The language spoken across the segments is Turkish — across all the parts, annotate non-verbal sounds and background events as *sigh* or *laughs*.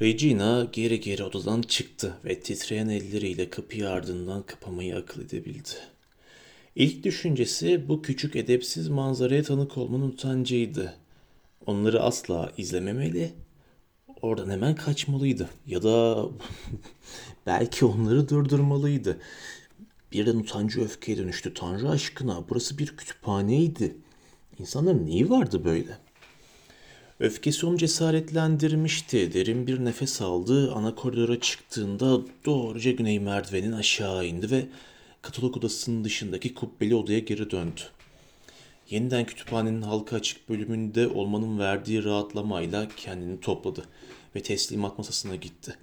Regina geri geri odadan çıktı ve titreyen elleriyle kapıyı ardından kapamayı akıl edebildi. İlk düşüncesi bu küçük edepsiz manzaraya tanık olmanın utancıydı. Onları asla izlememeli, oradan hemen kaçmalıydı. Ya da *laughs* belki onları durdurmalıydı. Birden utancı öfkeye dönüştü. Tanrı aşkına burası bir kütüphaneydi. İnsanların neyi vardı böyle? Öfkesi onu cesaretlendirmişti. Derin bir nefes aldı. Ana koridora çıktığında doğruca güney merdivenin aşağı indi ve katalog odasının dışındaki kubbeli odaya geri döndü. Yeniden kütüphanenin halka açık bölümünde olmanın verdiği rahatlamayla kendini topladı ve teslimat masasına gitti.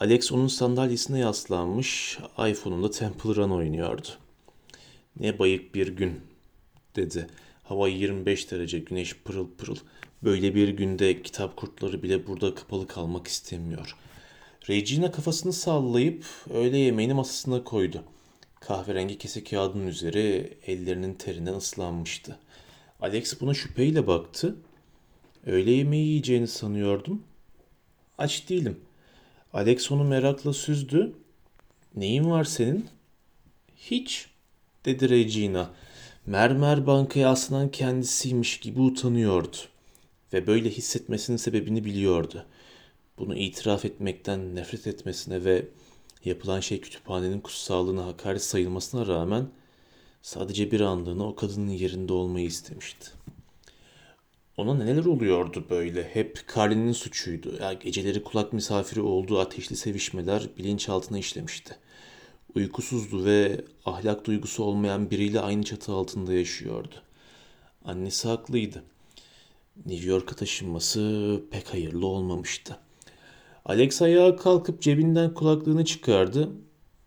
Alex onun sandalyesine yaslanmış, iPhone'unda Temple Run oynuyordu. Ne bayık bir gün, dedi. Hava 25 derece, güneş pırıl pırıl. Böyle bir günde kitap kurtları bile burada kapalı kalmak istemiyor. Regina kafasını sallayıp öğle yemeğini masasına koydu. Kahverengi kese kağıdın üzeri ellerinin terinden ıslanmıştı. Alex buna şüpheyle baktı. Öğle yemeği yiyeceğini sanıyordum. Aç değilim. Alex onu merakla süzdü. Neyin var senin? Hiç, dedi Regina. Mermer bankaya asılan kendisiymiş gibi utanıyordu. Ve böyle hissetmesinin sebebini biliyordu. Bunu itiraf etmekten nefret etmesine ve yapılan şey kütüphanenin kutsallığına hakaret sayılmasına rağmen sadece bir anlığına o kadının yerinde olmayı istemişti. Ona neler oluyordu böyle? Hep Carlin'in suçuydu. Ya geceleri kulak misafiri olduğu ateşli sevişmeler bilinçaltına işlemişti. Uykusuzdu ve ahlak duygusu olmayan biriyle aynı çatı altında yaşıyordu. Annesi haklıydı. New York'a taşınması pek hayırlı olmamıştı. Alex ayağa kalkıp cebinden kulaklığını çıkardı.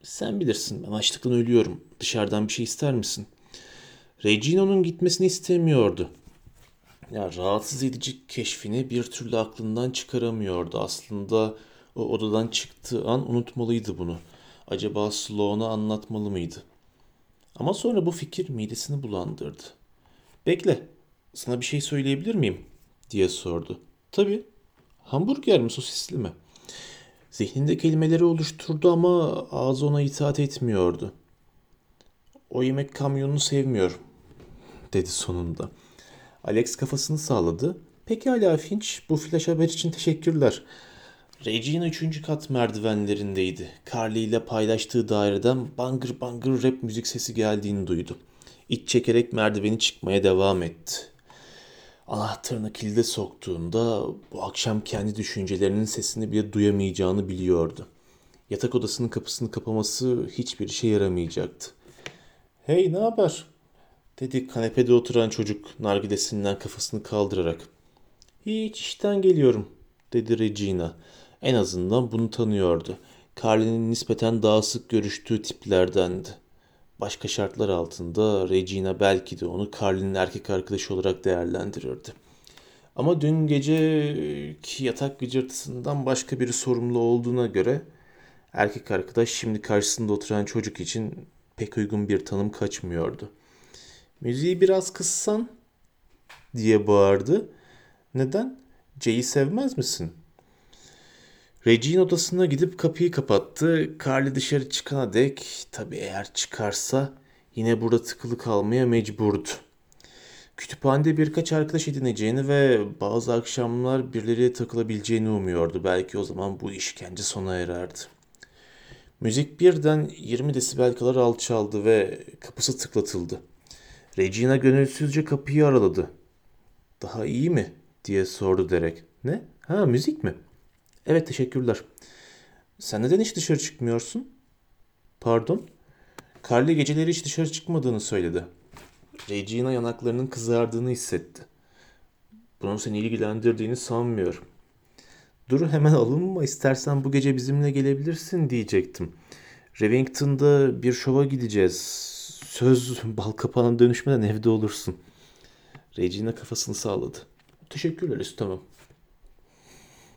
Sen bilirsin ben açlıktan ölüyorum. Dışarıdan bir şey ister misin? Regina'nın gitmesini istemiyordu. Ya rahatsız edici keşfini bir türlü aklından çıkaramıyordu. Aslında o odadan çıktığı an unutmalıydı bunu. Acaba Sloan'a anlatmalı mıydı? Ama sonra bu fikir midesini bulandırdı. Bekle, sana bir şey söyleyebilir miyim? diye sordu. Tabii. Hamburger mi sosisli mi? Zihninde kelimeleri oluşturdu ama ağzı ona itaat etmiyordu. O yemek kamyonunu sevmiyorum, dedi sonunda. Alex kafasını sağladı. Pekala Finch, bu flash haber için teşekkürler. Regina üçüncü kat merdivenlerindeydi. Carly ile paylaştığı daireden bangır bangır rap müzik sesi geldiğini duydu. İç çekerek merdiveni çıkmaya devam etti. Anahtarını kilide soktuğunda bu akşam kendi düşüncelerinin sesini bile duyamayacağını biliyordu. Yatak odasının kapısını kapaması hiçbir işe yaramayacaktı. Hey ne haber? dedi kanepede oturan çocuk nargilesinden kafasını kaldırarak. Hiç işten geliyorum dedi Regina. En azından bunu tanıyordu. Carly'nin nispeten daha sık görüştüğü tiplerdendi. Başka şartlar altında Regina belki de onu Carly'nin erkek arkadaşı olarak değerlendirirdi. Ama dün geceki yatak gıcırtısından başka biri sorumlu olduğuna göre erkek arkadaş şimdi karşısında oturan çocuk için pek uygun bir tanım kaçmıyordu. Müziği biraz kıssan diye bağırdı. Neden? Jay'i sevmez misin? Regine odasına gidip kapıyı kapattı. Carly dışarı çıkana dek, tabii eğer çıkarsa yine burada tıkılı kalmaya mecburdu. Kütüphanede birkaç arkadaş edineceğini ve bazı akşamlar birileriyle takılabileceğini umuyordu. Belki o zaman bu işkence sona ererdi. Müzik birden 20 desibel kadar alçaldı ve kapısı tıklatıldı. Regina gönülsüzce kapıyı araladı. Daha iyi mi? diye sordu Derek. Ne? Ha müzik mi? Evet teşekkürler. Sen neden hiç dışarı çıkmıyorsun? Pardon? Carly geceleri hiç dışarı çıkmadığını söyledi. Regina yanaklarının kızardığını hissetti. Bunun seni ilgilendirdiğini sanmıyorum. Dur hemen alınma istersen bu gece bizimle gelebilirsin diyecektim. Revington'da bir şova gideceğiz. Söz bal kapağına dönüşmeden evde olursun. Regina kafasını sağladı. Teşekkürler istemem.